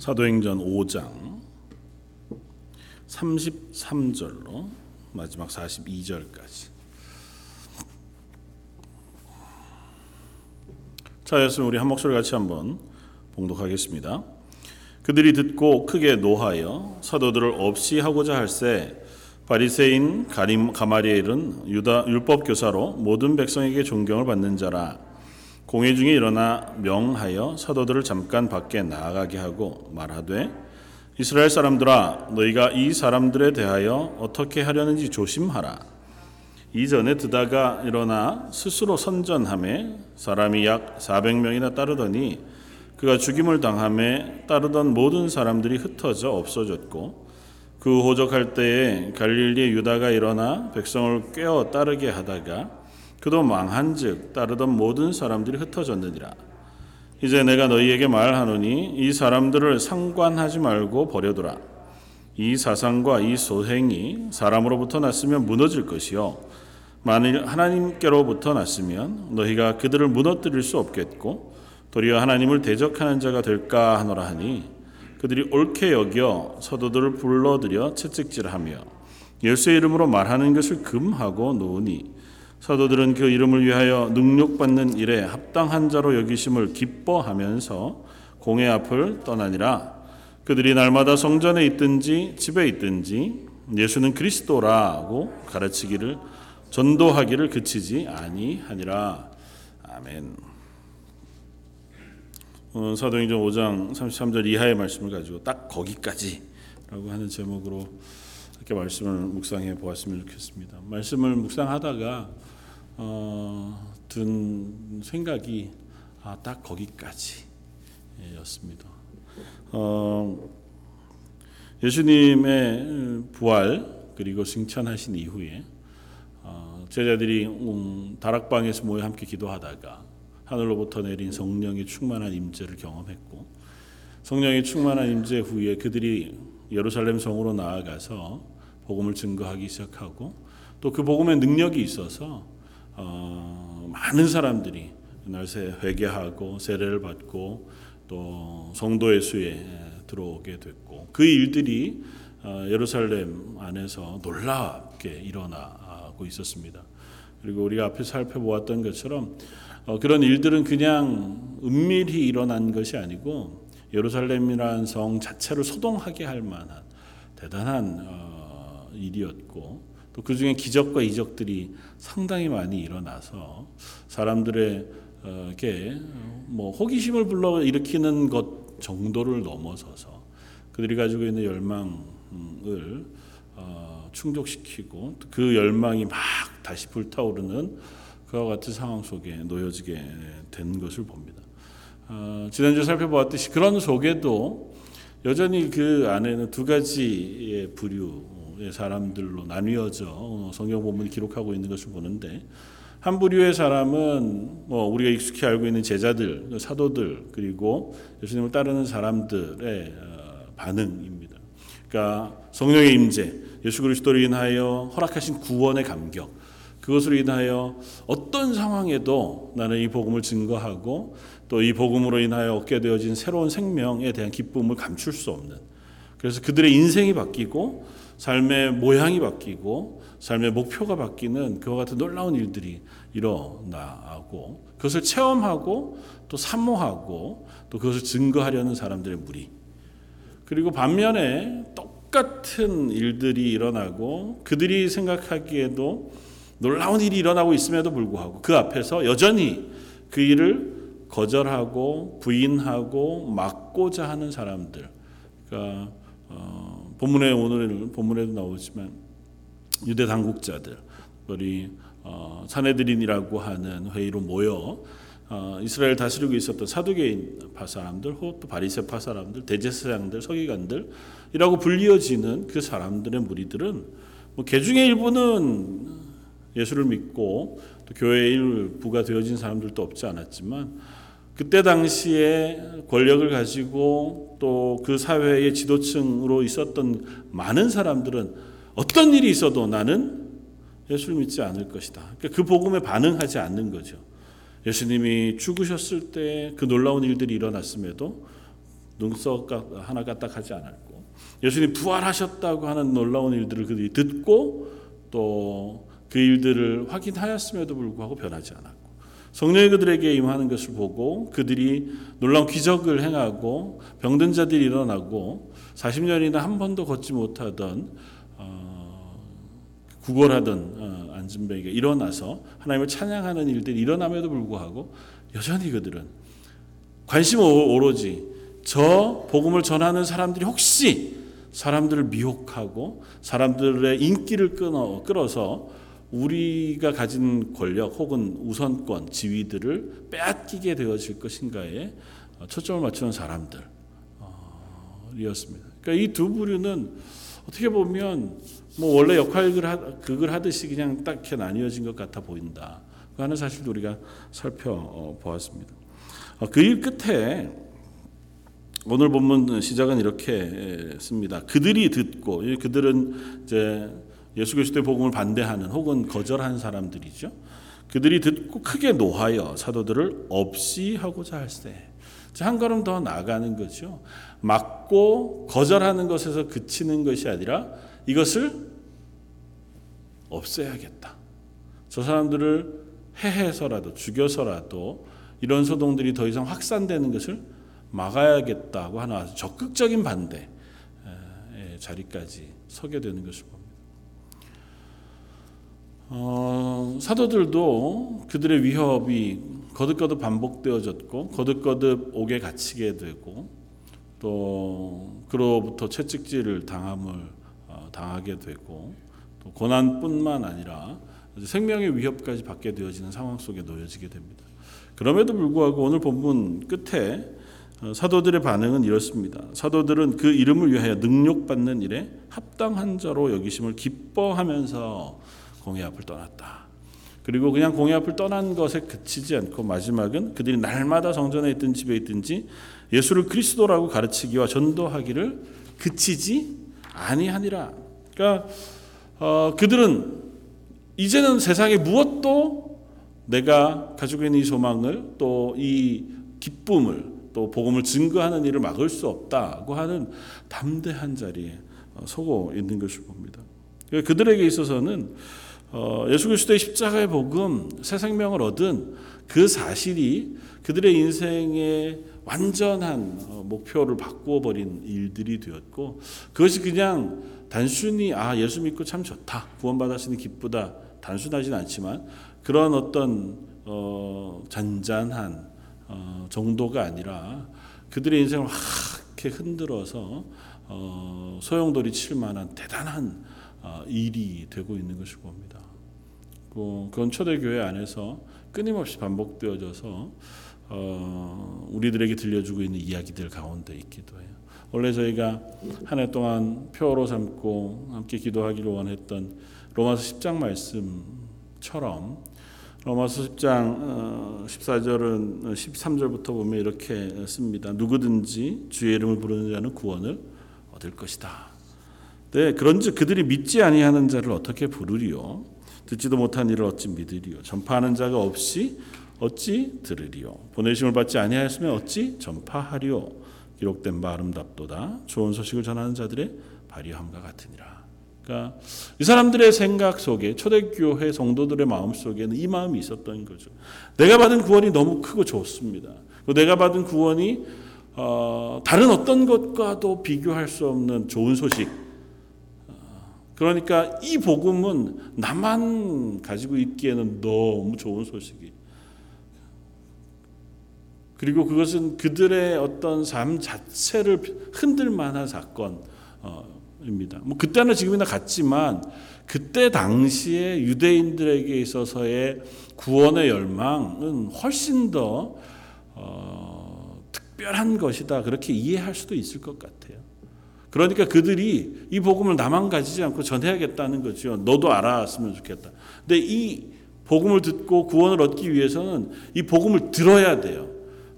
사도행전 5장 33절로 마지막 42절까지. 자, 였으면 우리 한 목소리 같이 한번 봉독하겠습니다. 그들이 듣고 크게 노하여 사도들을 없이 하고자 할세 바리새인 가림 가마리엘은 유다 율법 교사로 모든 백성에게 존경을 받는 자라 공회 중에 일어나 명하여 사도들을 잠깐 밖에 나가게 하고 말하되 이스라엘 사람들아 너희가 이 사람들에 대하여 어떻게 하려는지 조심하라. 이전에 드다가 일어나 스스로 선전함에 사람이 약 400명이나 따르더니 그가 죽임을 당함에 따르던 모든 사람들이 흩어져 없어졌고 그 호적할 때에 갈릴리의 유다가 일어나 백성을 꿰어 따르게 하다가 그도 망한즉 따르던 모든 사람들이 흩어졌느니라. 이제 내가 너희에게 말하노니 이 사람들을 상관하지 말고 버려두라. 이 사상과 이 소행이 사람으로부터 났으면 무너질 것이요. 만일 하나님께로부터 났으면 너희가 그들을 무너뜨릴 수 없겠고 도리어 하나님을 대적하는 자가 될까 하노라 하니 그들이 옳게 여겨 서도들을 불러들여 채찍질하며 예수의 이름으로 말하는 것을 금하고 놓으니 사도들은 그 이름을 위하여 능력받는 일에 합당한 자로 여기심을 기뻐하면서 공회 앞을 떠나니라 그들이 날마다 성전에 있든지 집에 있든지 예수는 그리스도라고 가르치기를 전도하기를 그치지 아니하니라 아멘. 어, 사도행전 5장 33절 이하의 말씀을 가지고 딱 거기까지라고 하는 제목으로 이렇게 말씀을 묵상해 보았으면 좋겠습니다. 말씀을 묵상하다가 어, 든 생각이 아, 딱 거기까지였습니다. 어, 예수님의 부활 그리고 승천하신 이후에 어, 제자들이 음, 다락방에서 모여 함께 기도하다가 하늘로부터 내린 성령의 충만한 임재를 경험했고 성령의 충만한 임재 후에 그들이 예루살렘 성으로 나아가서 복음을 증거하기 시작하고 또 그 복음의 능력이 있어서 어, 많은 사람들이 날새 회개하고 세례를 받고 또 성도의 수에 들어오게 됐고 그 일들이 어, 예루살렘 안에서 놀랍게 일어나고 있었습니다. 그리고 우리가 앞에 살펴보았던 것처럼 어, 그런 일들은 그냥 은밀히 일어난 것이 아니고 예루살렘이라는 성 자체를 소동하게 할 만한 대단한 어, 일이었고 또 그 중에 기적과 이적들이 상당히 많이 일어나서 사람들의 어, 게뭐 호기심을 불러 일으키는 것 정도를 넘어서서 그들이 가지고 있는 열망을 어, 충족시키고 그 열망이 막 다시 불타오르는 그와 같은 상황 속에 놓여지게 된 것을 봅니다. 어, 지난주 살펴보았듯이 그런 속에도 여전히 그 안에는 두 가지의 부류의 사람들로 나뉘어져 성경 본문이 기록하고 있는 것을 보는데 한 부류의 사람은 뭐 우리가 익숙히 알고 있는 제자들, 사도들 그리고 예수님을 따르는 사람들의 반응입니다. 그러니까 성령의 임재, 예수 그리스도로 인하여 허락하신 구원의 감격, 그것으로 인하여 어떤 상황에도 나는 이 복음을 증거하고 또 이 복음으로 인하여 얻게 되어진 새로운 생명에 대한 기쁨을 감출 수 없는 그래서 그들의 인생이 바뀌고 삶의 모양이 바뀌고 삶의 목표가 바뀌는 그와 같은 놀라운 일들이 일어나고 그것을 체험하고 또 사모하고 또 그것을 증거하려는 사람들의 무리 그리고 반면에 똑같은 일들이 일어나고 그들이 생각하기에도 놀라운 일이 일어나고 있음에도 불구하고 그 앞에서 여전히 그 일을 거절하고 부인하고 막고자 하는 사람들. 그러니까 어, 본문에 오늘 본문에도 나오지만 유대 당국자들, 우리 어, 사내들인이라고 하는 회의로 모여 어, 이스라엘 다스리고 있었던 사두개인 파 사람들, 또 바리새파 사람들, 대제사장들, 서기관들이라고 불리어지는 그 사람들의 무리들은 뭐 개중의 일부는 예수를 믿고 또 교회의 일부가 되어진 사람들도 없지 않았지만 그때 당시에 권력을 가지고 또 그 사회의 지도층으로 있었던 많은 사람들은 어떤 일이 있어도 나는 예수를 믿지 않을 것이다. 그러니까 그 복음에 반응하지 않는 거죠. 예수님이 죽으셨을 때 그 놀라운 일들이 일어났음에도 눈썹 하나 까딱하지 않았고 예수님 부활하셨다고 하는 놀라운 일들을 그들이 듣고 또 그 일들을 확인하였음에도 불구하고 변하지 않았고 성령이 그들에게 임하는 것을 보고 그들이 놀라운 기적을 행하고 병든 자들이 일어나고 40년이나 한 번도 걷지 못하던 어, 구걸하던 어, 안진뱅이가 일어나서 하나님을 찬양하는 일들이 일어남에도 불구하고 여전히 그들은 관심 오로지 저 복음을 전하는 사람들이 혹시 사람들을 미혹하고 사람들의 인기를 끌어서 우리가 가진 권력 혹은 우선권, 지위들을 빼앗기게 되어질 것인가에 초점을 맞추는 사람들이었습니다. 그러니까 이 두 부류는 어떻게 보면 뭐 원래 역할을 하, 극을 하듯이 그냥 딱 이렇게 나뉘어진 것 같아 보인다. 그 하는 사실도 우리가 살펴보았습니다. 그 일 끝에 오늘 본문 시작은 이렇게 씁니다. 그들이 듣고 그들은 이제 예수 그리스도의 복음을 반대하는 혹은 거절한 사람들이죠. 그들이 듣고 크게 노하여 사도들을 없이 하고자 할세. 한 걸음 더 나가는 거죠. 막고 거절하는 것에서 그치는 것이 아니라 이것을 없애야겠다. 저 사람들을 해해서라도 죽여서라도 이런 소동들이 더 이상 확산되는 것을 막아야겠다고 아주 적극적인 반대 자리까지 서게 되는 것을 봅니다. 어, 사도들도 그들의 위협이 거듭거듭 반복되어졌고 거듭거듭 옥에 갇히게 되고 또 그로부터 채찍질을 당함을 어, 당하게 되고 또 고난뿐만 아니라 생명의 위협까지 받게 되어지는 상황 속에 놓여지게 됩니다. 그럼에도 불구하고 오늘 본문 끝에 어, 사도들의 반응은 이렇습니다. 사도들은 그 이름을 위하여 능력받는 일에 합당한 자로 여기심을 기뻐하면서 공의 앞을 떠났다. 그리고 그냥 공의 앞을 떠난 것에 그치지 않고 마지막은 그들이 날마다 성전에 있든 집에 있든지 예수를 그리스도라고 가르치기와 전도하기를 그치지 아니하니라. 그러니까 어, 그들은 이제는 세상에 무엇도 내가 가지고 있는 이 소망을 또 이 기쁨을 또 복음을 증거하는 일을 막을 수 없다고 하는 담대한 자리에 어, 서고 있는 것을 봅니다. 그들에게 있어서는 어, 예수 그리스도의 십자가의 복음, 새 생명을 얻은 그 사실이 그들의 인생의 완전한 어, 목표를 바꾸어 버린 일들이 되었고 그것이 그냥 단순히 아 예수 믿고 참 좋다 구원받았으니 기쁘다 단순하진 않지만 그런 어떤 어, 잔잔한 어, 정도가 아니라 그들의 인생을 확 흔들어서 어, 소용돌이 칠 만한 대단한 어, 일이 되고 있는 것을 봅니다. 그건 초대교회 안에서 끊임없이 반복되어져서 어, 우리들에게 들려주고 있는 이야기들 가운데 있기도 해요. 원래 저희가 한 해 동안 표로 삼고 함께 기도하기를 원했던 로마서 10장 말씀처럼 로마서 10장 14절은 13절부터 보면 이렇게 씁니다. 누구든지 주의 이름을 부르는 자는 구원을 얻을 것이다. 네, 그런즉 그들이 믿지 아니하는 자를 어떻게 부르리요? 듣지도 못한 일을 어찌 믿으리요? 전파하는 자가 없이 어찌 들으리요? 보내심을 받지 아니하였으면 어찌 전파하리요? 기록된 바 아름답도다. 좋은 소식을 전하는 자들의 발휘함과 같으니라. 그러니까 이 사람들의 생각 속에 초대교회 성도들의 마음 속에는 이 마음이 있었던 거죠. 내가 받은 구원이 너무 크고 좋습니다. 내가 받은 구원이 어, 다른 어떤 것과도 비교할 수 없는 좋은 소식. 그러니까 이 복음은 나만 가지고 있기에는 너무 좋은 소식이. 그리고 그것은 그들의 어떤 삶 자체를 흔들 만한 사건입니다. 뭐 그때나 지금이나 같지만 그때 당시에 유대인들에게 있어서의 구원의 열망은 훨씬 더 어, 특별한 것이다. 그렇게 이해할 수도 있을 것 같아요. 그러니까 그들이 이 복음을 나만 가지지 않고 전해야겠다는 거죠. 너도 알았으면 좋겠다. 근데 이 복음을 듣고 구원을 얻기 위해서는 이 복음을 들어야 돼요.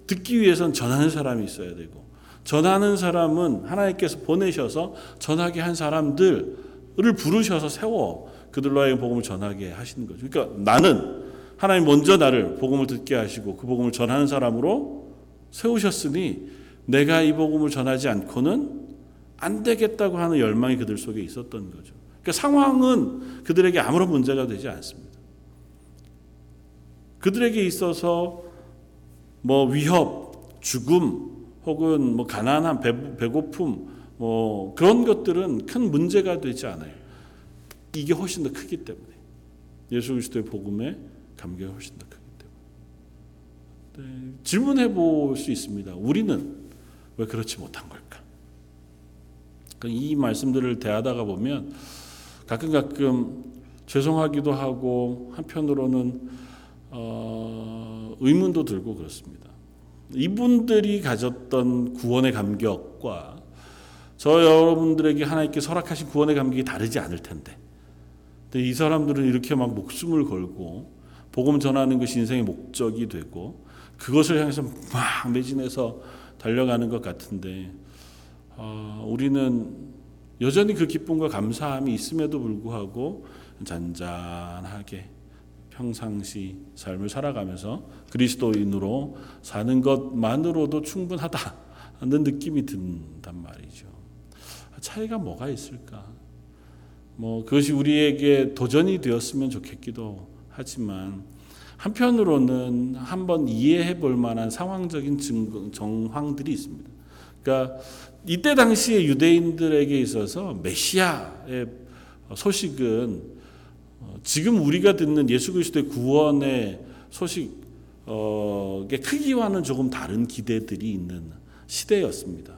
듣기 위해서는 전하는 사람이 있어야 되고 전하는 사람은 하나님께서 보내셔서 전하게 한 사람들을 부르셔서 세워 그들로 하여금 복음을 전하게 하시는 거죠. 그러니까 나는 하나님 먼저 나를 복음을 듣게 하시고 그 복음을 전하는 사람으로 세우셨으니 내가 이 복음을 전하지 않고는 안 되겠다고 하는 열망이 그들 속에 있었던 거죠. 그러니까 상황은 그들에게 아무런 문제가 되지 않습니다. 그들에게 있어서 뭐 위협, 죽음 혹은 뭐 가난한 배, 배고픔 뭐 그런 것들은 큰 문제가 되지 않아요. 이게 훨씬 더 크기 때문에 예수 그리스도의 복음에 감격이 훨씬 더 크기 때문에 네, 질문해 볼 수 있습니다. 우리는 왜 그렇지 못한 걸까? 이 말씀들을 대하다가 보면 가끔 가끔 죄송하기도 하고 한편으로는 어, 의문도 들고 그렇습니다. 이분들이 가졌던 구원의 감격과 저 여러분들에게 하나님께 설악하신 구원의 감격이 다르지 않을 텐데. 근데 이 사람들은 이렇게 막 목숨을 걸고 복음 전하는 것이 인생의 목적이 되고 그것을 향해서 막 매진해서 달려가는 것 같은데 어, 우리는 여전히 그 기쁨과 감사함이 있음에도 불구하고 잔잔하게 평상시 삶을 살아가면서 그리스도인으로 사는 것만으로도 충분하다는 느낌이 든단 말이죠. 차이가 뭐가 있을까? 뭐 그것이 우리에게 도전이 되었으면 좋겠기도 하지만 한편으로는 한번 이해해 볼 만한 상황적인 증거, 정황들이 있습니다. 그러니까 이때 당시에 유대인들에게 있어서 메시아의 소식은 지금 우리가 듣는 예수 그리스도의 구원의 소식의 크기와는 조금 다른 기대들이 있는 시대였습니다.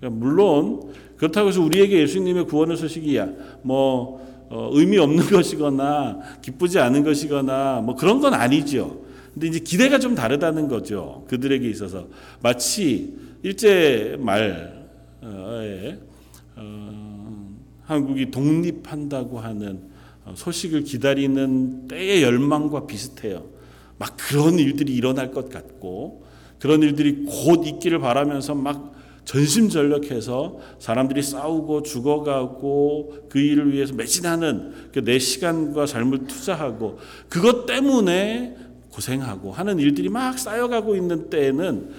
그러니까 물론 그렇다고 해서 우리에게 예수님의 구원의 소식이 뭐 어, 의미 없는 것이거나 기쁘지 않은 것이거나 뭐 그런 건 아니죠. 근데 이제 기대가 좀 다르다는 거죠. 그들에게 있어서 마치 일제 말 에 어, 한국이 독립한다고 하는 소식을 기다리는 때의 열망과 비슷해요. 막 그런 일들이 일어날 것 같고 그런 일들이 곧 있기를 바라면서 막 전심전력해서 사람들이 싸우고 죽어가고 그 일을 위해서 매진하는 그내 시간과 삶을 투자하고 그것 때문에 고생하고 하는 일들이 막 쌓여가고 있는 때에는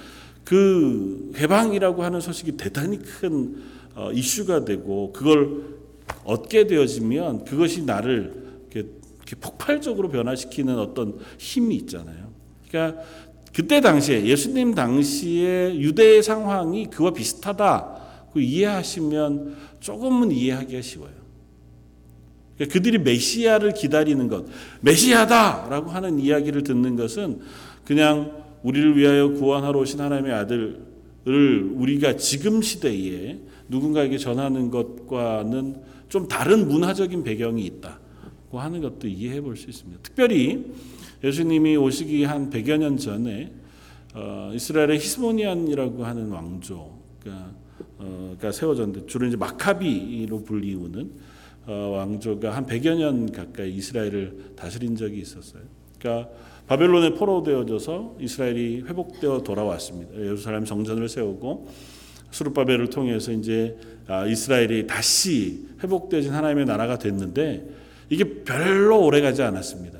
그 해방이라고 하는 소식이 대단히 큰 어, 이슈가 되고 그걸 얻게 되어지면 그것이 나를 이렇게, 이렇게 폭발적으로 변화시키는 어떤 힘이 있잖아요. 그러니까 그때 당시에 예수님 당시에 유대의 상황이 그와 비슷하다. 그 이해하시면 조금은 이해하기가 쉬워요. 그러니까 그들이 메시아를 기다리는 것, 메시아다라고 하는 이야기를 듣는 것은 그냥 우리를 위하여 구원하러 오신 하나님의 아들을 우리가 지금 시대에 누군가에게 전하는 것과는 좀 다른 문화적인 배경이 있다고 하는 것도 이해해 볼 수 있습니다. 특별히 예수님이 오시기 한 100여 년 전에 어, 이스라엘의 히스모니안이라고 하는 왕조가 어, 세워졌는데 주로 이제 마카비로 불리우는 어, 왕조가 한 100여 년 가까이 이스라엘을 다스린 적이 있었어요. 그러니까 바벨론에 포로되어져서 이스라엘이 회복되어 돌아왔습니다. 예루살렘 정전을 세우고 수르바벨을 통해서 이제 아, 이스라엘이 다시 회복되어진 하나님의 나라가 됐는데 이게 별로 오래 가지 않았습니다.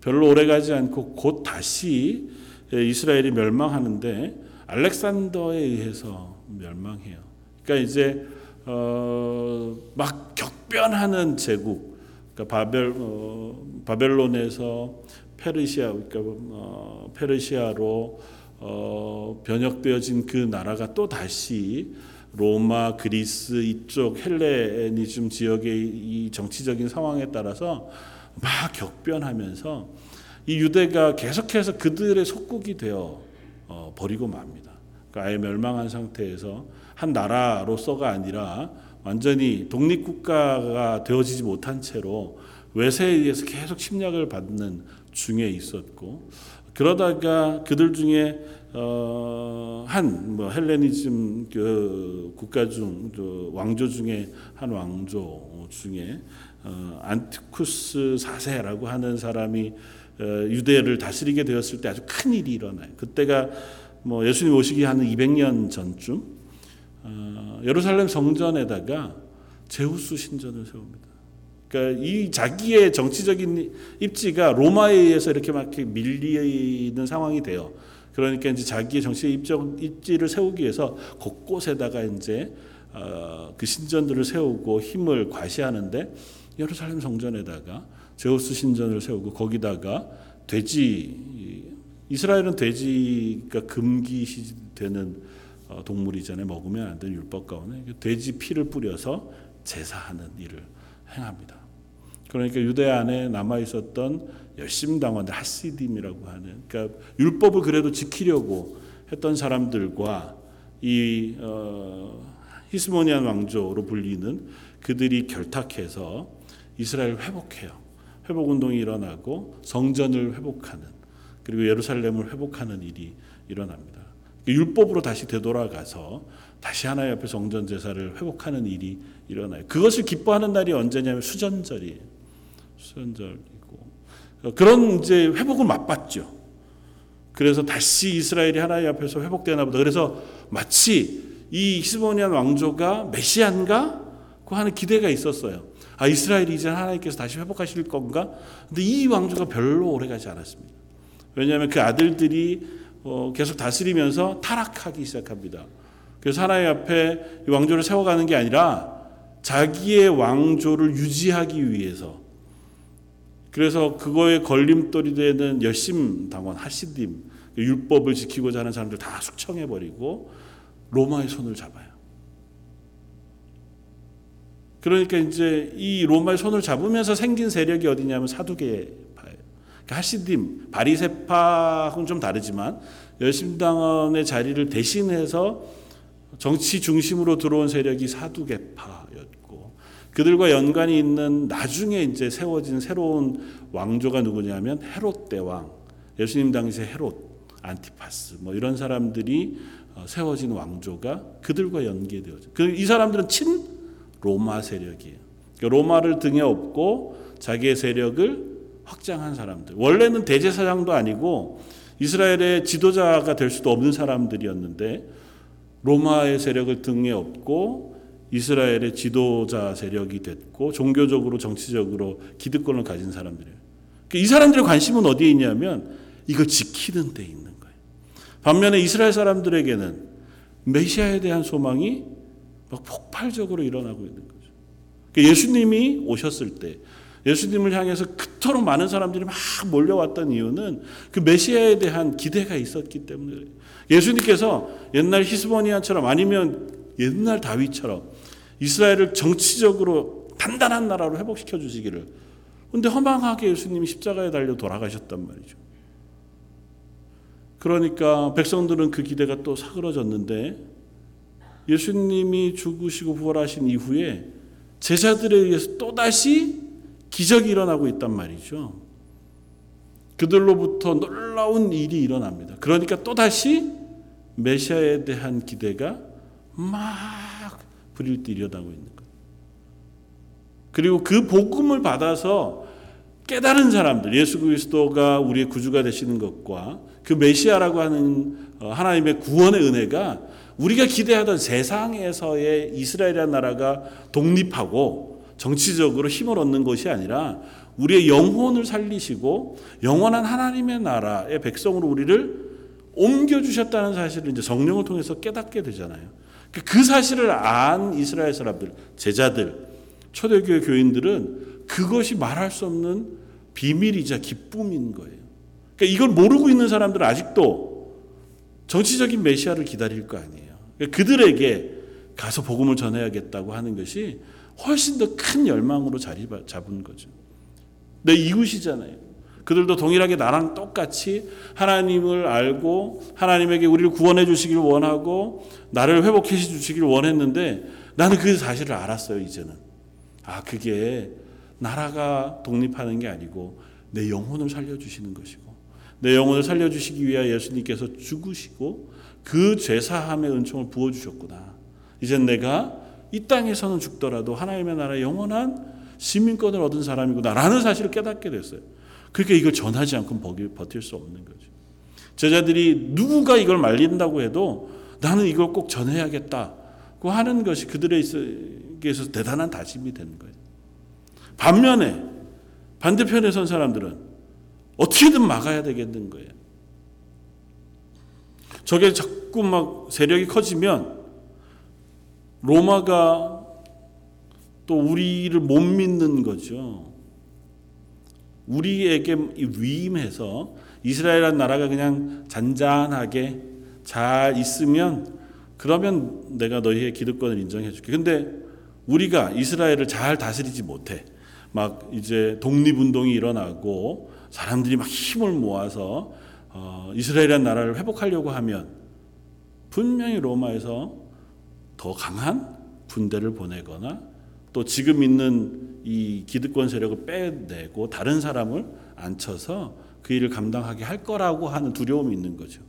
별로 오래 가지 않고 곧 다시 이스라엘이 멸망하는데 알렉산더에 의해서 멸망해요. 그러니까 이제 어, 막 격변하는 제국, 그러니까 바벨 어, 바벨론에서 페르시아 그러니까 어, 페르시아로 어, 변혁되어진 그 나라가 또 다시 로마, 그리스 이쪽 헬레니즘 지역의 이 정치적인 상황에 따라서 막 격변하면서 이 유대가 계속해서 그들의 속국이 되어 어, 버리고 맙니다. 그러니까 아예 멸망한 상태에서 한 나라로서가 아니라 완전히 독립국가가 되어지지 못한 채로 외세에 의해서 계속 침략을 받는 중에 있었고 그러다가 그들 중에 어, 한 뭐 헬레니즘 그 국가 중 왕조 중에 한 왕조 중에 어, 안티쿠스 4세라고 하는 사람이 어, 유대를 다스리게 되었을 때 아주 큰 일이 일어나요. 그때가 뭐 예수님 오시기 한 200년 전쯤 어, 예루살렘 성전에다가 제우스 신전을 세웁니다. 그러니까 이 자기의 정치적인 입지가 로마에 의해서 이렇게 막 밀리는 상황이 돼요. 그러니까 이제 자기의 정치의 입적 입지를 세우기 위해서 곳곳에다가 이제 어, 그 신전들을 세우고 힘을 과시하는데 예루살렘 성전에다가 제우스 신전을 세우고 거기다가 돼지 이스라엘은 돼지가 금기되는 어, 동물이잖아요. 먹으면 안 되는 율법 가운데 돼지 피를 뿌려서 제사하는 일을 행합니다. 그러니까 유대 안에 남아 있었던 열심 당원들 하시딤이라고 하는 그러니까 율법을 그래도 지키려고 했던 사람들과 이 어, 히스모니안 왕조로 불리는 그들이 결탁해서 이스라엘을 회복해요. 회복 운동이 일어나고 성전을 회복하는 그리고 예루살렘을 회복하는 일이 일어납니다. 율법으로 다시 되돌아가서 다시 하나님 앞에 성전 제사를 회복하는 일이 일어나요. 그것을 기뻐하는 날이 언제냐면 수전절이에요. 수전절이고 그런 이제 회복을 맛봤죠. 그래서 다시 이스라엘이 하나님 앞에서 회복되나 보다. 그래서 마치 이 히스보니안 왕조가 메시안가? 그 하는 기대가 있었어요. 아 이스라엘이 이제 하나님께서 다시 회복하실 건가? 근데 이 왕조가 별로 오래가지 않았습니다. 왜냐하면 그 아들들이 어, 계속 다스리면서 타락하기 시작합니다. 그래서 하나님 앞에 왕조를 세워가는 게 아니라 자기의 왕조를 유지하기 위해서 그래서 그거에 걸림돌이 되는 열심 당원 하시딤 율법을 지키고자 하는 사람들 다 숙청해 버리고 로마의 손을 잡아요. 그러니까 이제 이 로마의 손을 잡으면서 생긴 세력이 어디냐면. 그러니까 하시딤 바리세파하고는 좀 다르지만 열심당원의 자리를 대신해서 정치 중심으로 들어온 세력이 사두개파였고 그들과 연관이 있는 나중에 이제 세워진 새로운 왕조가 누구냐면 헤롯 대왕 예수님 당시에 헤롯 안티파스 뭐 이런 사람들이 세워진 왕조가 그들과 연계되어져. 그이 사람들은 친 로마 세력이에요. 그러니까 로마를 등에 업고 자기의 세력을 확장한 사람들. 원래는 대제사장도 아니고 이스라엘의 지도자가 될 수도 없는 사람들이었는데 로마의 세력을 등에 업고 이스라엘의 지도자 세력이 됐고 종교적으로 정치적으로 기득권을 가진 사람들이에요. 그러니까 이 사람들의 관심은 어디에 있냐면 이걸 지키는 데 있는 거예요. 반면에 이스라엘 사람들에게는 메시아에 대한 소망이 막 폭발적으로 일어나고 있는 거죠. 그러니까 예수님이 오셨을 때 예수님을 향해서 그토록 많은 사람들이 막 몰려왔던 이유는 그 메시아에 대한 기대가 있었기 때문에 예수님께서 옛날 히스보니안처럼 아니면 옛날 다윗처럼 이스라엘을 정치적으로 단단한 나라로 회복시켜 주시기를 근데 허망하게 예수님이 십자가에 달려 돌아가셨단 말이죠. 그러니까 백성들은 그 기대가 또 사그러졌는데 예수님이 죽으시고 부활하신 이후에 제자들에 의해서 또다시 기적이 일어나고 있단 말이죠. 그들로부터 놀라운 일이 일어납니다. 그러니까 또다시 메시아에 대한 기대가 막 부릴 때 일어나고 있는 거예요. 그리고 그 복음을 받아서 깨달은 사람들, 예수 그리스도가 우리의 구주가 되시는 것과 그 메시아라고 하는 어, 하나님의 구원의 은혜가 우리가 기대하던 세상에서의 이스라엘이라는 나라가 독립하고 정치적으로 힘을 얻는 것이 아니라 우리의 영혼을 살리시고 영원한 하나님의 나라의 백성으로 우리를 옮겨 주셨다는 사실을 이제 성령을 통해서 깨닫게 되잖아요. 그 사실을 안 이스라엘 사람들, 제자들, 초대교회 교인들은 그것이 말할 수 없는 비밀이자 기쁨인 거예요. 그러니까 이걸 모르고 있는 사람들은 아직도 정치적인 메시아를 기다릴 거 아니에요. 그러니까 그들에게 가서 복음을 전해야겠다고 하는 것이 훨씬 더 큰 열망으로 자리 잡은 거죠. 내 이웃이잖아요. 그들도 동일하게 나랑 똑같이 하나님을 알고 하나님에게 우리를 구원해 주시길 원하고 나를 회복해 주시길 원했는데 나는 그 사실을 알았어요, 이제는. 아, 그게 나라가 독립하는 게 아니고 내 영혼을 살려 주시는 것이고 내 영혼을 살려 주시기 위하여 예수님께서 죽으시고 그 죄 사함의 은총을 부어 주셨구나. 이젠 내가 이 땅에서는 죽더라도 하나님의 나라의 영원한 시민권을 얻은 사람이구나라는 사실을 깨닫게 됐어요. 그러니까 이걸 전하지 않고 버틸 수 없는 거죠. 제자들이 누구가 이걸 말린다고 해도 나는 이걸 꼭 전해야겠다고 하는 것이 그들에게서 대단한 다짐이 되는 거예요. 반면에 반대편에 선 사람들은 어떻게든 막아야 되겠는 거예요. 저게 자꾸 막 세력이 커지면 로마가 또 우리를 못 믿는 거죠. 우리에게 위임해서 이스라엘이라는 나라가 그냥 잔잔하게 잘 있으면 그러면 내가 너희의 기득권을 인정해 줄게. 근데 우리가 이스라엘을 잘 다스리지 못해. 막 이제 독립운동이 일어나고 사람들이 막 힘을 모아서 어, 이스라엘이라는 나라를 회복하려고 하면 분명히 로마에서 더 강한 군대를 보내거나 또 지금 있는 이 기득권 세력을 빼내고 다른 사람을 앉혀서 그 일을 감당하게 할 거라고 하는 두려움이 있는 거죠.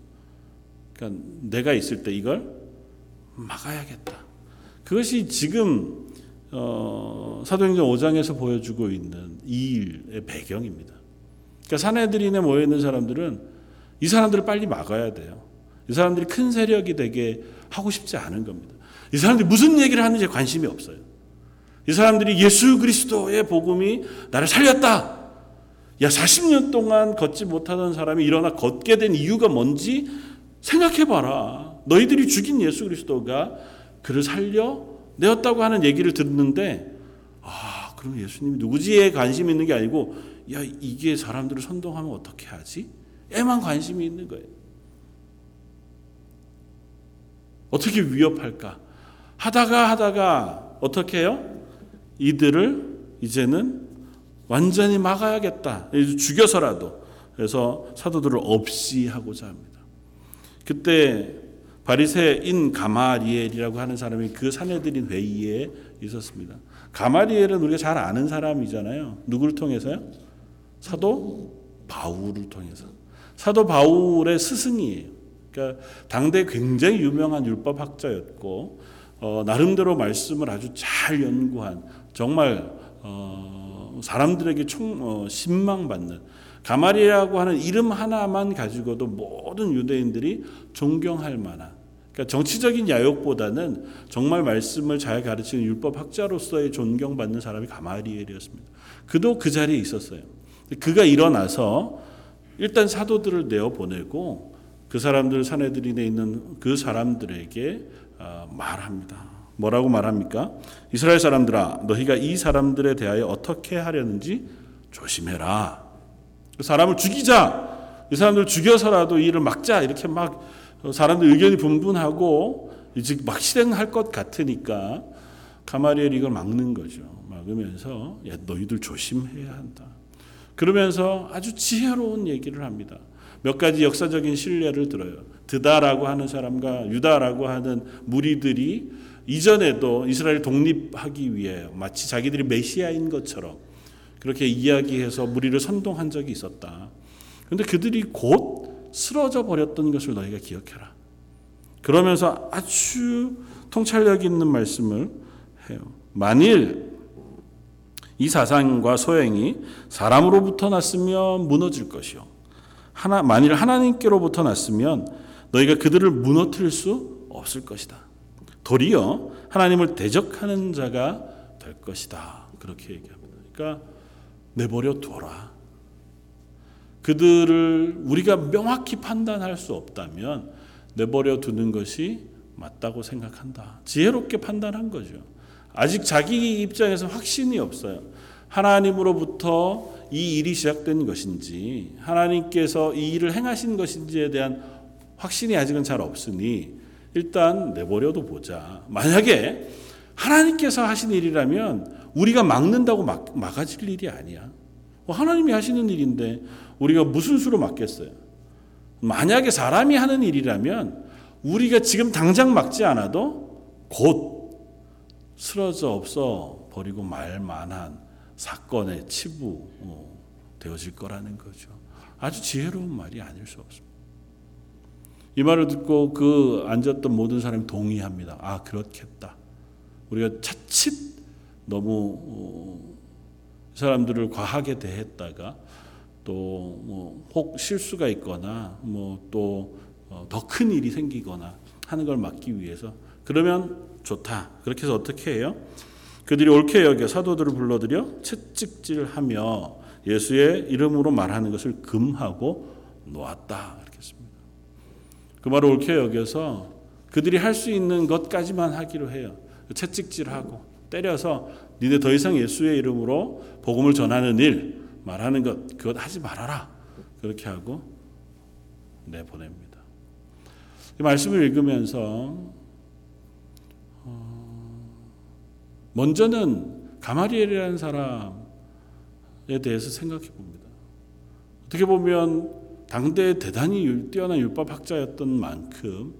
그러니까 내가 있을 때 이걸 막아야겠다. 그것이 지금 어, 사도행전 5장에서 보여주고 있는 이 일의 배경입니다. 그러니까 사내들인에 모여 있는 사람들은 이 사람들을 빨리 막아야 돼요. 이 사람들이 큰 세력이 되게 하고 싶지 않은 겁니다. 이 사람들이 무슨 얘기를 하는지 관심이 없어요. 이 사람들이 예수 그리스도의 복음이 나를 살렸다. 야, 40년 동안 걷지 못하던 사람이 일어나 걷게 된 이유가 뭔지 생각해 봐라. 너희들이 죽인 예수 그리스도가 그를 살려 내었다고 하는 얘기를 듣는데 아, 그럼 예수님이 누구지에 관심이 있는 게 아니고 야, 이게 사람들을 선동하면 어떻게 하지? 에만 관심이 있는 거예요. 어떻게 위협할까? 하다가 하다가 어떻게 해요? 이들을 이제는 완전히 막아야겠다. 죽여서라도. 그래서 사도들을 없이 하고자 합니다. 그때 바리새인 가마리엘이라고 하는 사람이 그 사내들인 회의에 있었습니다. 가마리엘은 우리가 잘 아는 사람이잖아요. 누구를 통해서요? 사도 바울을 통해서. 사도 바울의 스승이에요. 그러니까 당대 굉장히 유명한 율법 학자였고 어, 나름대로 말씀을 아주 잘 연구한 정말 어, 사람들에게 총 어, 신망받는 가마리라고 하는 이름 하나만 가지고도 모든 유대인들이 존경할 만한 그러니까 정치적인 야욕보다는 정말 말씀을 잘 가르치는 율법 학자로서의 존경받는 사람이 가마리엘이었습니다. 그도 그 자리에 있었어요. 그가 일어나서 일단 사도들을 내어 보내고 그 사람들 사내들인에 있는 그 사람들에게 어, 말합니다. 뭐라고 말합니까? 이스라엘 사람들아, 너희가 이 사람들에 대하여 어떻게 하려는지 조심해라. 그 사람을 죽이자. 이 사람들 죽여서라도 일을 막자. 이렇게 막 사람들 의견이 분분하고 이제 막 실행할 것 같으니까 가마리엘 이걸 막는 거죠. 막으면서 야, 너희들 조심해야 한다. 그러면서 아주 지혜로운 얘기를 합니다. 몇 가지 역사적인 신뢰를 들어요. 드다라고 하는 사람과 유다라고 하는 무리들이 이전에도 이스라엘 독립하기 위해 마치 자기들이 메시아인 것처럼 그렇게 이야기해서 무리를 선동한 적이 있었다. 그런데 그들이 곧 쓰러져 버렸던 것을 너희가 기억해라. 그러면서 아주 통찰력 있는 말씀을 해요. 만일 이 사상과 소행이 사람으로부터 났으면 무너질 것이요. 하나, 만일 하나님께로부터 났으면 너희가 그들을 무너뜨릴 수 없을 것이다. 도리어 하나님을 대적하는 자가 될 것이다. 그렇게 얘기합니다. 그러니까 내버려 두어라. 그들을 우리가 명확히 판단할 수 없다면 내버려 두는 것이 맞다고 생각한다. 지혜롭게 판단한 거죠. 아직 자기 입장에서 확신이 없어요. 하나님으로부터 이 일이 시작된 것인지, 하나님께서 이 일을 행하신 것인지에 대한 확신이 아직은 잘 없으니, 일단 내버려도 보자. 만약에 하나님께서 하신 일이라면 우리가 막는다고 막, 막아질 일이 아니야. 뭐 하나님이 하시는 일인데 우리가 무슨 수로 막겠어요? 만약에 사람이 하는 일이라면 우리가 지금 당장 막지 않아도 곧 쓰러져 없어 버리고 말 만한 사건의 치부 어, 되어질 거라는 거죠. 아주 지혜로운 말이 아닐 수 없습니다. 이 말을 듣고 그 앉았던 모든 사람이 동의합니다. 아 그렇겠다. 우리가 차칫 너무 어, 사람들을 과하게 대했다가 또뭐혹 실수가 있거나 뭐 또 더 큰 일이 생기거나 하는 걸 막기 위해서 그러면 좋다. 그렇게 해서 어떻게 해요? 그들이 옳게 여겨 사도들을 불러들여 채찍질하며 예수의 이름으로 말하는 것을 금하고 놓았다. 이렇게 습니다 그 말을 옳게 여겨서 그들이 할 수 있는 것까지만 하기로 해요. 채찍질하고 때려서 니네 더 이상 예수의 이름으로 복음을 전하는 일 말하는 것 그것 하지 말아라 그렇게 하고 내보냅니다. 이 말씀을 읽으면서 어, 먼저는 가마리엘이라는 사람에 대해서 생각해 봅니다. 어떻게 보면 당대 대단히 뛰어난 율법 학자였던 만큼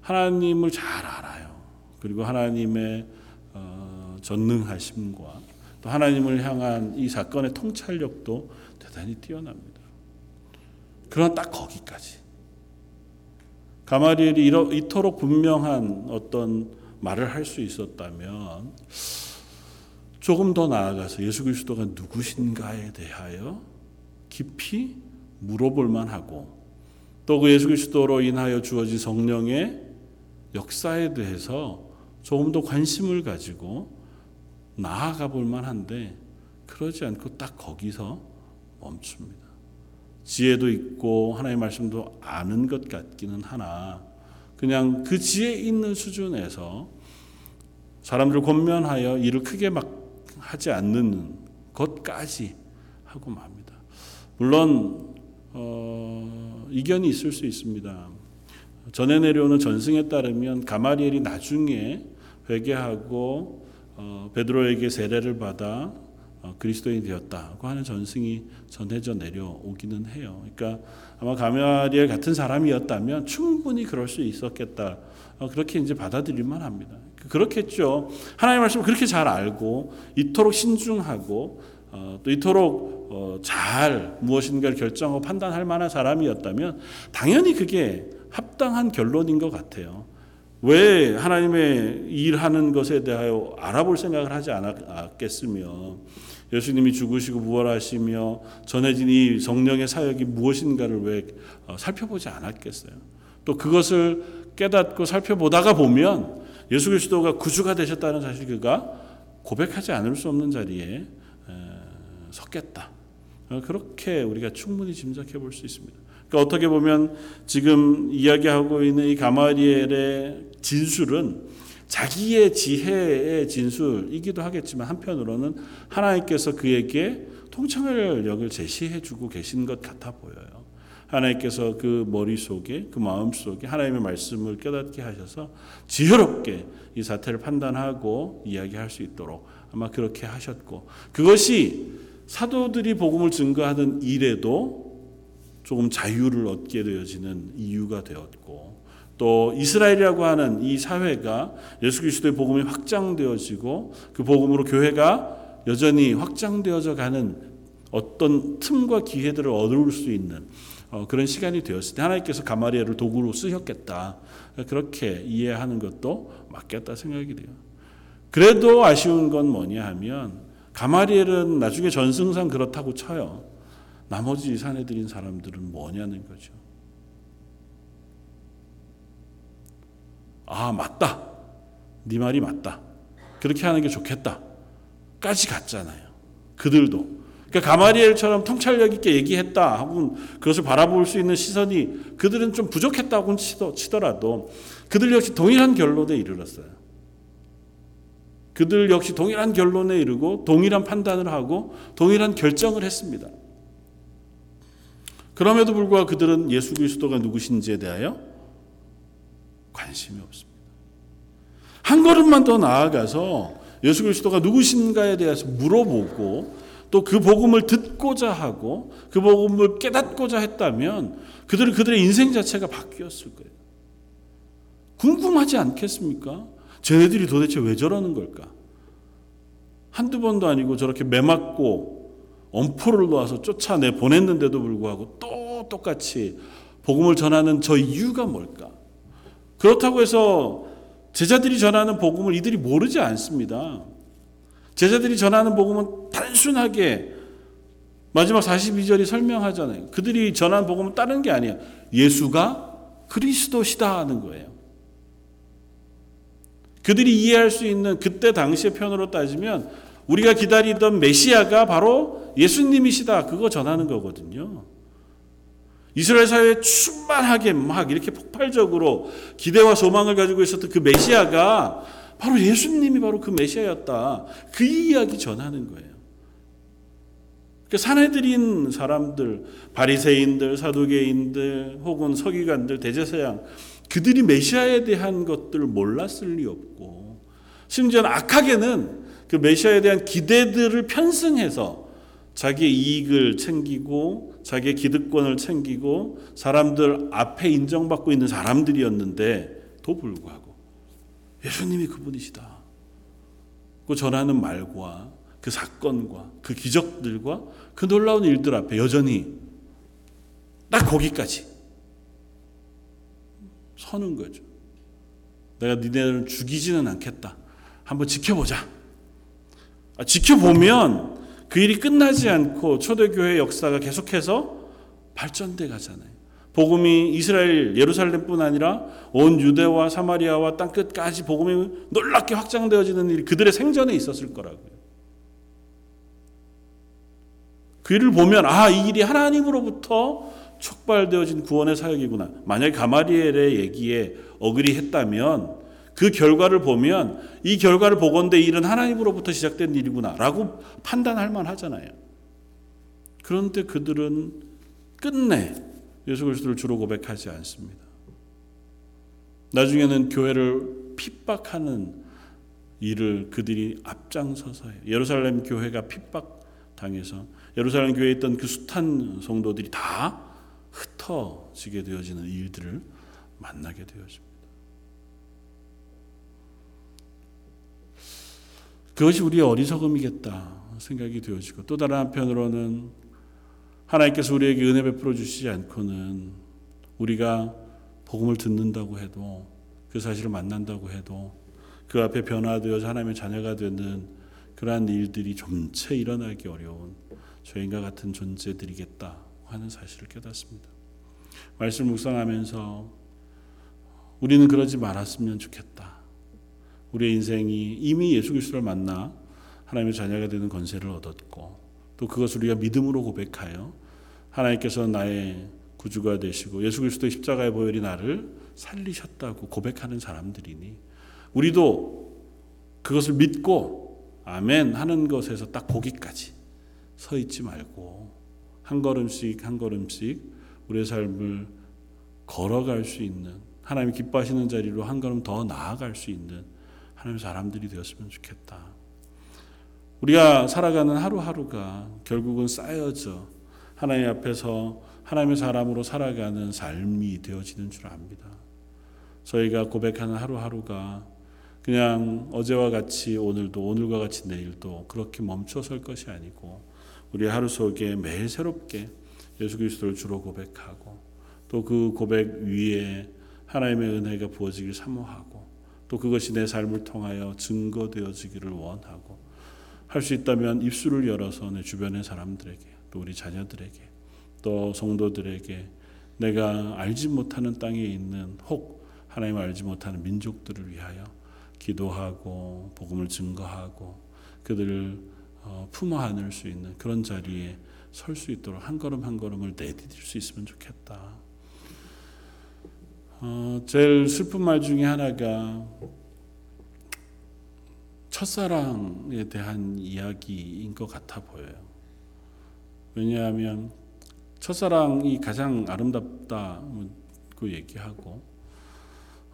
하나님을 잘 알아요. 그리고 하나님의 어, 전능하심과 또 하나님을 향한 이 사건의 통찰력도 대단히 뛰어납니다. 그러나 딱 거기까지. 가마리엘이 이토록 분명한 어떤 말을 할 수 있었다면 조금 더 나아가서 예수 그리스도가 누구신가에 대하여 깊이 물어볼 만하고 또 그 예수 그리스도로 인하여 주어진 성령의 역사에 대해서 조금 더 관심을 가지고 나아가 볼 만한데 그러지 않고 딱 거기서 멈춥니다. 지혜도 있고 하나님의 말씀도 아는 것 같기는 하나 그냥 그 지혜 있는 수준에서 사람들을 권면하여 일을 크게 막 하지 않는 것까지 하고 맙니다. 물론 어, 이견이 있을 수 있습니다. 전해 내려오는 전승에 따르면 가마리엘이 나중에 회개하고 어, 베드로에게 세례를 받아 어, 그리스도인이 되었다고 하는 전승이 전해져 내려오기는 해요. 그러니까 아마 가마리엘 같은 사람이었다면 충분히 그럴 수 있었겠다. 어, 그렇게 이제 받아들일만 합니다. 그렇겠죠. 하나님의 말씀을 그렇게 잘 알고 이토록 신중하고 어, 또 이토록 어, 잘 무엇인가를 결정하고 판단할 만한 사람이었다면 당연히 그게 합당한 결론인 것 같아요. 왜 하나님의 일하는 것에 대하여 알아볼 생각을 하지 않았겠으며 예수님이 죽으시고 부활하시며 전해진 이 성령의 사역이 무엇인가를 왜 어, 살펴보지 않았겠어요. 또 그것을 깨닫고 살펴보다가 보면 예수 그리스도가 구주가 되셨다는 사실 그가 고백하지 않을 수 없는 자리에 섰겠다. 어, 그렇게 우리가 충분히 짐작해 볼 수 있습니다. 그러니까 어떻게 보면 지금 이야기하고 있는 이 가마리엘의 진술은 자기의 지혜의 진술이기도 하겠지만 한편으로는 하나님께서 그에게 통찰력을 제시해 주고 계신 것 같아 보여요. 하나님께서 그 머릿속에 그 마음속에 하나님의 말씀을 깨닫게 하셔서 지혜롭게 이 사태를 판단하고 이야기할 수 있도록 아마 그렇게 하셨고 그것이 사도들이 복음을 증거하는 일에도 조금 자유를 얻게 되어지는 이유가 되었고 또 이스라엘이라고 하는 이 사회가 예수 그리스도의 복음이 확장되어지고 그 복음으로 교회가 여전히 확장되어져 가는 어떤 틈과 기회들을 얻을 수 있는 어, 그런 시간이 되었을 때 하나님께서 가마리엘을 도구로 쓰셨겠다 그렇게 이해하는 것도 맞겠다 생각이 돼요. 그래도 아쉬운 건 뭐냐 하면 가마리엘은 나중에 전승상 그렇다고 쳐요. 나머지 사내들인 사람들은 뭐냐는 거죠. 아 맞다. 네 말이 맞다. 그렇게 하는 게 좋겠다. 까지 갔잖아요. 그들도. 그러니까 가마리엘처럼 통찰력 있게 얘기했다 하고 그것을 바라볼 수 있는 시선이 그들은 좀 부족했다고 치더라도 그들 역시 동일한 결론에 이르렀어요. 그들 역시 동일한 결론에 이르고 동일한 판단을 하고 동일한 결정을 했습니다. 그럼에도 불구하고 그들은 예수 그리스도가 누구신지에 대하여 관심이 없습니다. 한 걸음만 더 나아가서 예수 그리스도가 누구신가에 대해서 물어보고 또 그 복음을 듣고자 하고 그 복음을 깨닫고자 했다면 그들은 그들의 인생 자체가 바뀌었을 거예요. 궁금하지 않겠습니까? 쟤네들이 도대체 왜 저러는 걸까? 한두 번도 아니고 저렇게 매맞고 엄포를 놓아서 쫓아내 보냈는데도 불구하고 또 똑같이 복음을 전하는 저 이유가 뭘까? 그렇다고 해서 제자들이 전하는 복음을 이들이 모르지 않습니다. 제자들이 전하는 복음은 단순하게 마지막 42절이 설명하잖아요. 그들이 전한 복음은 다른 게 아니에요. 예수가 그리스도시다 하는 거예요. 그들이 이해할 수 있는 그때 당시의 편으로 따지면 우리가 기다리던 메시아가 바로 예수님이시다. 그거 전하는 거거든요. 이스라엘 사회에 충만하게 막 이렇게 폭발적으로 기대와 소망을 가지고 있었던 그 메시아가 바로 예수님이 바로 그 메시아였다. 그 이야기 전하는 거예요. 그 사내들인 사람들, 바리새인들, 사두개인들, 혹은 서기관들, 대제사장 그들이 메시아에 대한 것들을 몰랐을 리 없고 심지어 악하게는 그 메시아에 대한 기대들을 편승해서 자기의 이익을 챙기고 자기의 기득권을 챙기고 사람들 앞에 인정받고 있는 사람들이었는데도 불구하고 예수님이 그분이시다. 그 전하는 말과 그 사건과 그 기적들과 그 놀라운 일들 앞에 여전히 딱 거기까지 서는 거죠. 내가 니네를 죽이지는 않겠다. 한번 지켜보자. 아, 지켜보면 그 일이 끝나지 않고 초대교회 역사가 계속해서 발전돼 가잖아요. 복음이 이스라엘 예루살렘뿐 아니라 온 유대와 사마리아와 땅 끝까지 복음이 놀랍게 확장되어지는 일이 그들의 생전에 있었을 거라고요. 그 일을 보면 아, 이 일이 하나님으로부터 촉발되어진 구원의 사역이구나. 만약에 가마리엘의 얘기에 어그리 했다면 그 결과를 보면 이 결과를 보건대 일은 하나님으로부터 시작된 일이구나라고 판단할 만하잖아요. 그런데 그들은 끝내 예수 그리스도를 주로 고백하지 않습니다. 나중에는 교회를 핍박하는 일을 그들이 앞장서서 해요. 예루살렘 교회가 핍박 당해서 예루살렘 교회에 있던 그 숱한 성도들이 다 흩어지게 되어지는 일들을 만나게 되어집니다. 그것이 우리의 어리석음이겠다 생각이 되어지고 또 다른 한편으로는 하나님께서 우리에게 은혜 베풀어 주시지 않고는 우리가 복음을 듣는다고 해도 그 사실을 만난다고 해도 그 앞에 변화되어서 하나님의 자녀가 되는 그러한 일들이 좀채 일어나기 어려운 죄인과 같은 존재들이겠다 하는 사실을 깨닫습니다. 말씀 묵상하면서 우리는 그러지 말았으면 좋겠다. 우리의 인생이 이미 예수 그리스도를 만나 하나님의 자녀가 되는 권세를 얻었고 또 그것을 우리가 믿음으로 고백하여 하나님께서 나의 구주가 되시고 예수 그리스도의 십자가의 보혈이 나를 살리셨다고 고백하는 사람들이니 우리도 그것을 믿고 아멘 하는 것에서 딱 거기까지 서 있지 말고 한 걸음씩 한 걸음씩 우리의 삶을 걸어갈 수 있는 하나님 기뻐하시는 자리로 한 걸음 더 나아갈 수 있는 하나님 사람들이 되었으면 좋겠다. 우리가 살아가는 하루하루가 결국은 쌓여져 하나님 앞에서 하나님의 사람으로 살아가는 삶이 되어지는 줄 압니다. 저희가 고백하는 하루하루가 그냥 어제와 같이 오늘도 오늘과 같이 내일도 그렇게 멈춰 설 것이 아니고 우리 하루 속에 매일 새롭게 예수 그리스도를 주로 고백하고 또 그 고백 위에 하나님의 은혜가 부어지길 사모하고 또 그것이 내 삶을 통하여 증거되어지기를 원하고 할 수 있다면 입술을 열어서 내 주변의 사람들에게 또 우리 자녀들에게 또 성도들에게 내가 알지 못하는 땅에 있는 혹 하나님을 알지 못하는 민족들을 위하여 기도하고 복음을 증거하고 그들을 어, 품어 안을 수 있는 그런 자리에 설 수 있도록 한 걸음 한 걸음을 내디딜 수 있으면 좋겠다. 어, 제일 슬픈 말 중에 하나가 첫사랑에 대한 이야기인 것 같아 보여요. 왜냐하면 첫사랑이 가장 아름답다 그 얘기하고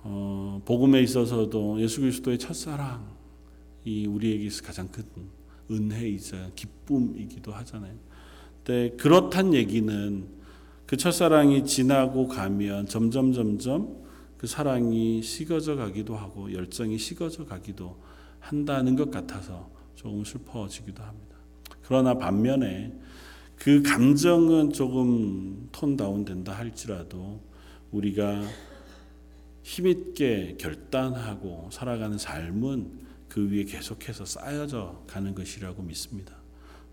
어, 복음에 있어서도 예수 그리스도의 첫사랑이 우리에게 가장 큰 은혜이자 기쁨이기도 하잖아요. 근데 그렇단 얘기는 그 첫사랑이 지나고 가면 점점 점점 그 사랑이 식어져 가기도 하고 열정이 식어져 가기도 한다는 것 같아서 조금 슬퍼지기도 합니다. 그러나 반면에 그 감정은 조금 톤 다운된다 할지라도 우리가 힘있게 결단하고 살아가는 삶은 그 위에 계속해서 쌓여져 가는 것이라고 믿습니다.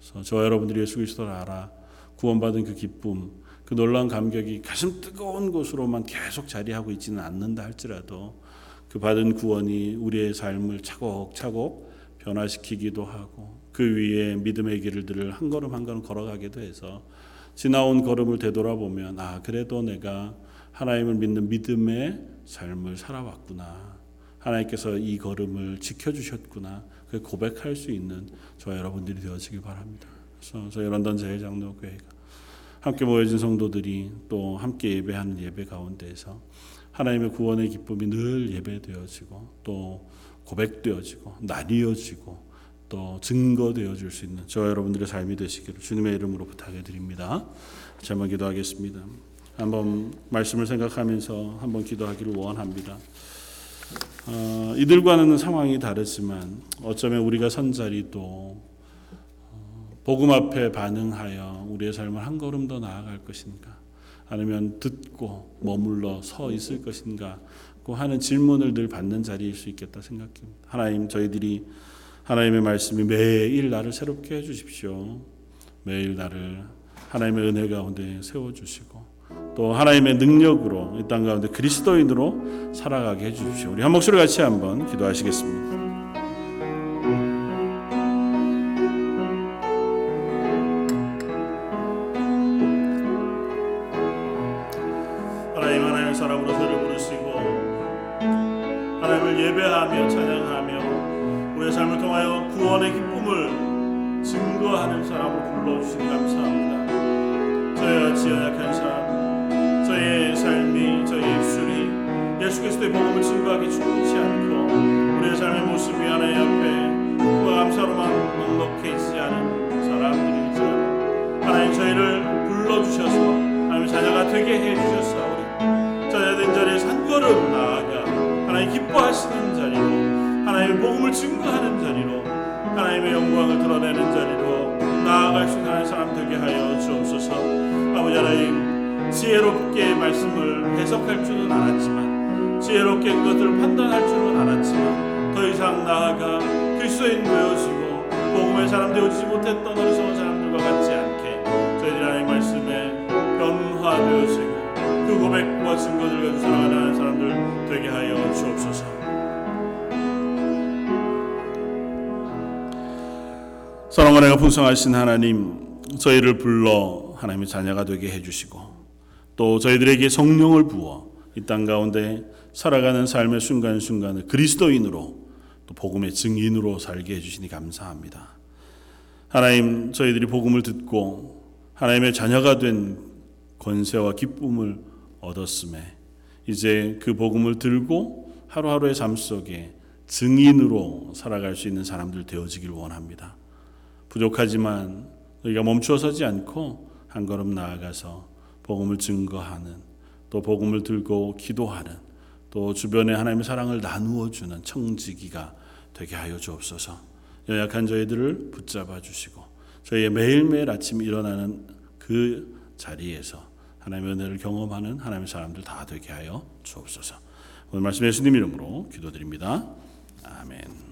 그래서 저 여러분들이 예수 그리스도를 알아 구원받은 그 기쁨, 그 놀라운 감격이 가슴 뜨거운 곳으로만 계속 자리하고 있지는 않는다 할지라도 그 받은 구원이 우리의 삶을 차곡차곡 변화시키기도 하고 그 위에 믿음의 길들을 한 걸음 한 걸음 걸어가기도 해서 지나온 걸음을 되돌아보면 아 그래도 내가 하나님을 믿는 믿음의 삶을 살아왔구나. 하나님께서 이 걸음을 지켜주셨구나. 그 고백할 수 있는 저와 여러분들이 되어지길 바랍니다. 그래서 저희 런던 제일장로교회가 함께 모여진 성도들이 또 함께 예배하는 예배 가운데에서 하나님의 구원의 기쁨이 늘 예배되어지고 또 고백되어지고 나뉘어지고 또 증거되어 줄 수 있는 저와 여러분들의 삶이 되시기를 주님의 이름으로 부탁해 드립니다. 자, 한번 기도하겠습니다. 한번 말씀을 생각하면서 한번 기도하기를 원합니다. 어, 이들과는 상황이 다르지만 어쩌면 우리가 선 자리도 어, 복음 앞에 반응하여 우리의 삶을 한 걸음 더 나아갈 것인가 아니면 듣고 머물러 서 있을 것인가 고 하는 질문을 늘 받는 자리일 수 있겠다 생각합니다. 하나님 저희들이 하나님의 말씀이 매일 나를 새롭게 해주십시오. 매일 나를 하나님의 은혜 가운데 세워주시고 또 하나님의 능력으로 이 땅 가운데 그리스도인으로 살아가게 해주십시오. 우리 한 목소리 같이 한번 기도하시겠습니다. 내가 풍성하신 하나님, 저희를 불러 하나님의 자녀가 되게 해주시고 또 저희들에게 성령을 부어 이 땅 가운데 살아가는 삶의 순간순간을 그리스도인으로 또 복음의 증인으로 살게 해주시니 감사합니다. 하나님, 저희들이 복음을 듣고 하나님의 자녀가 된 권세와 기쁨을 얻었음에 이제 그 복음을 들고 하루하루의 삶 속에 증인으로 살아갈 수 있는 사람들 되어지길 원합니다. 부족하지만 우리가 멈추어 서지 않고 한 걸음 나아가서 복음을 증거하는 또 복음을 들고 기도하는 또 주변에 하나님의 사랑을 나누어 주는 청지기가 되게 하여 주옵소서. 연약한 저희들을 붙잡아 주시고 저희의 매일매일 아침 일어나는 그 자리에서 하나님의 은혜를 경험하는 하나님의 사람들 다 되게 하여 주옵소서. 오늘 말씀 예수님 이름으로 기도드립니다. 아멘.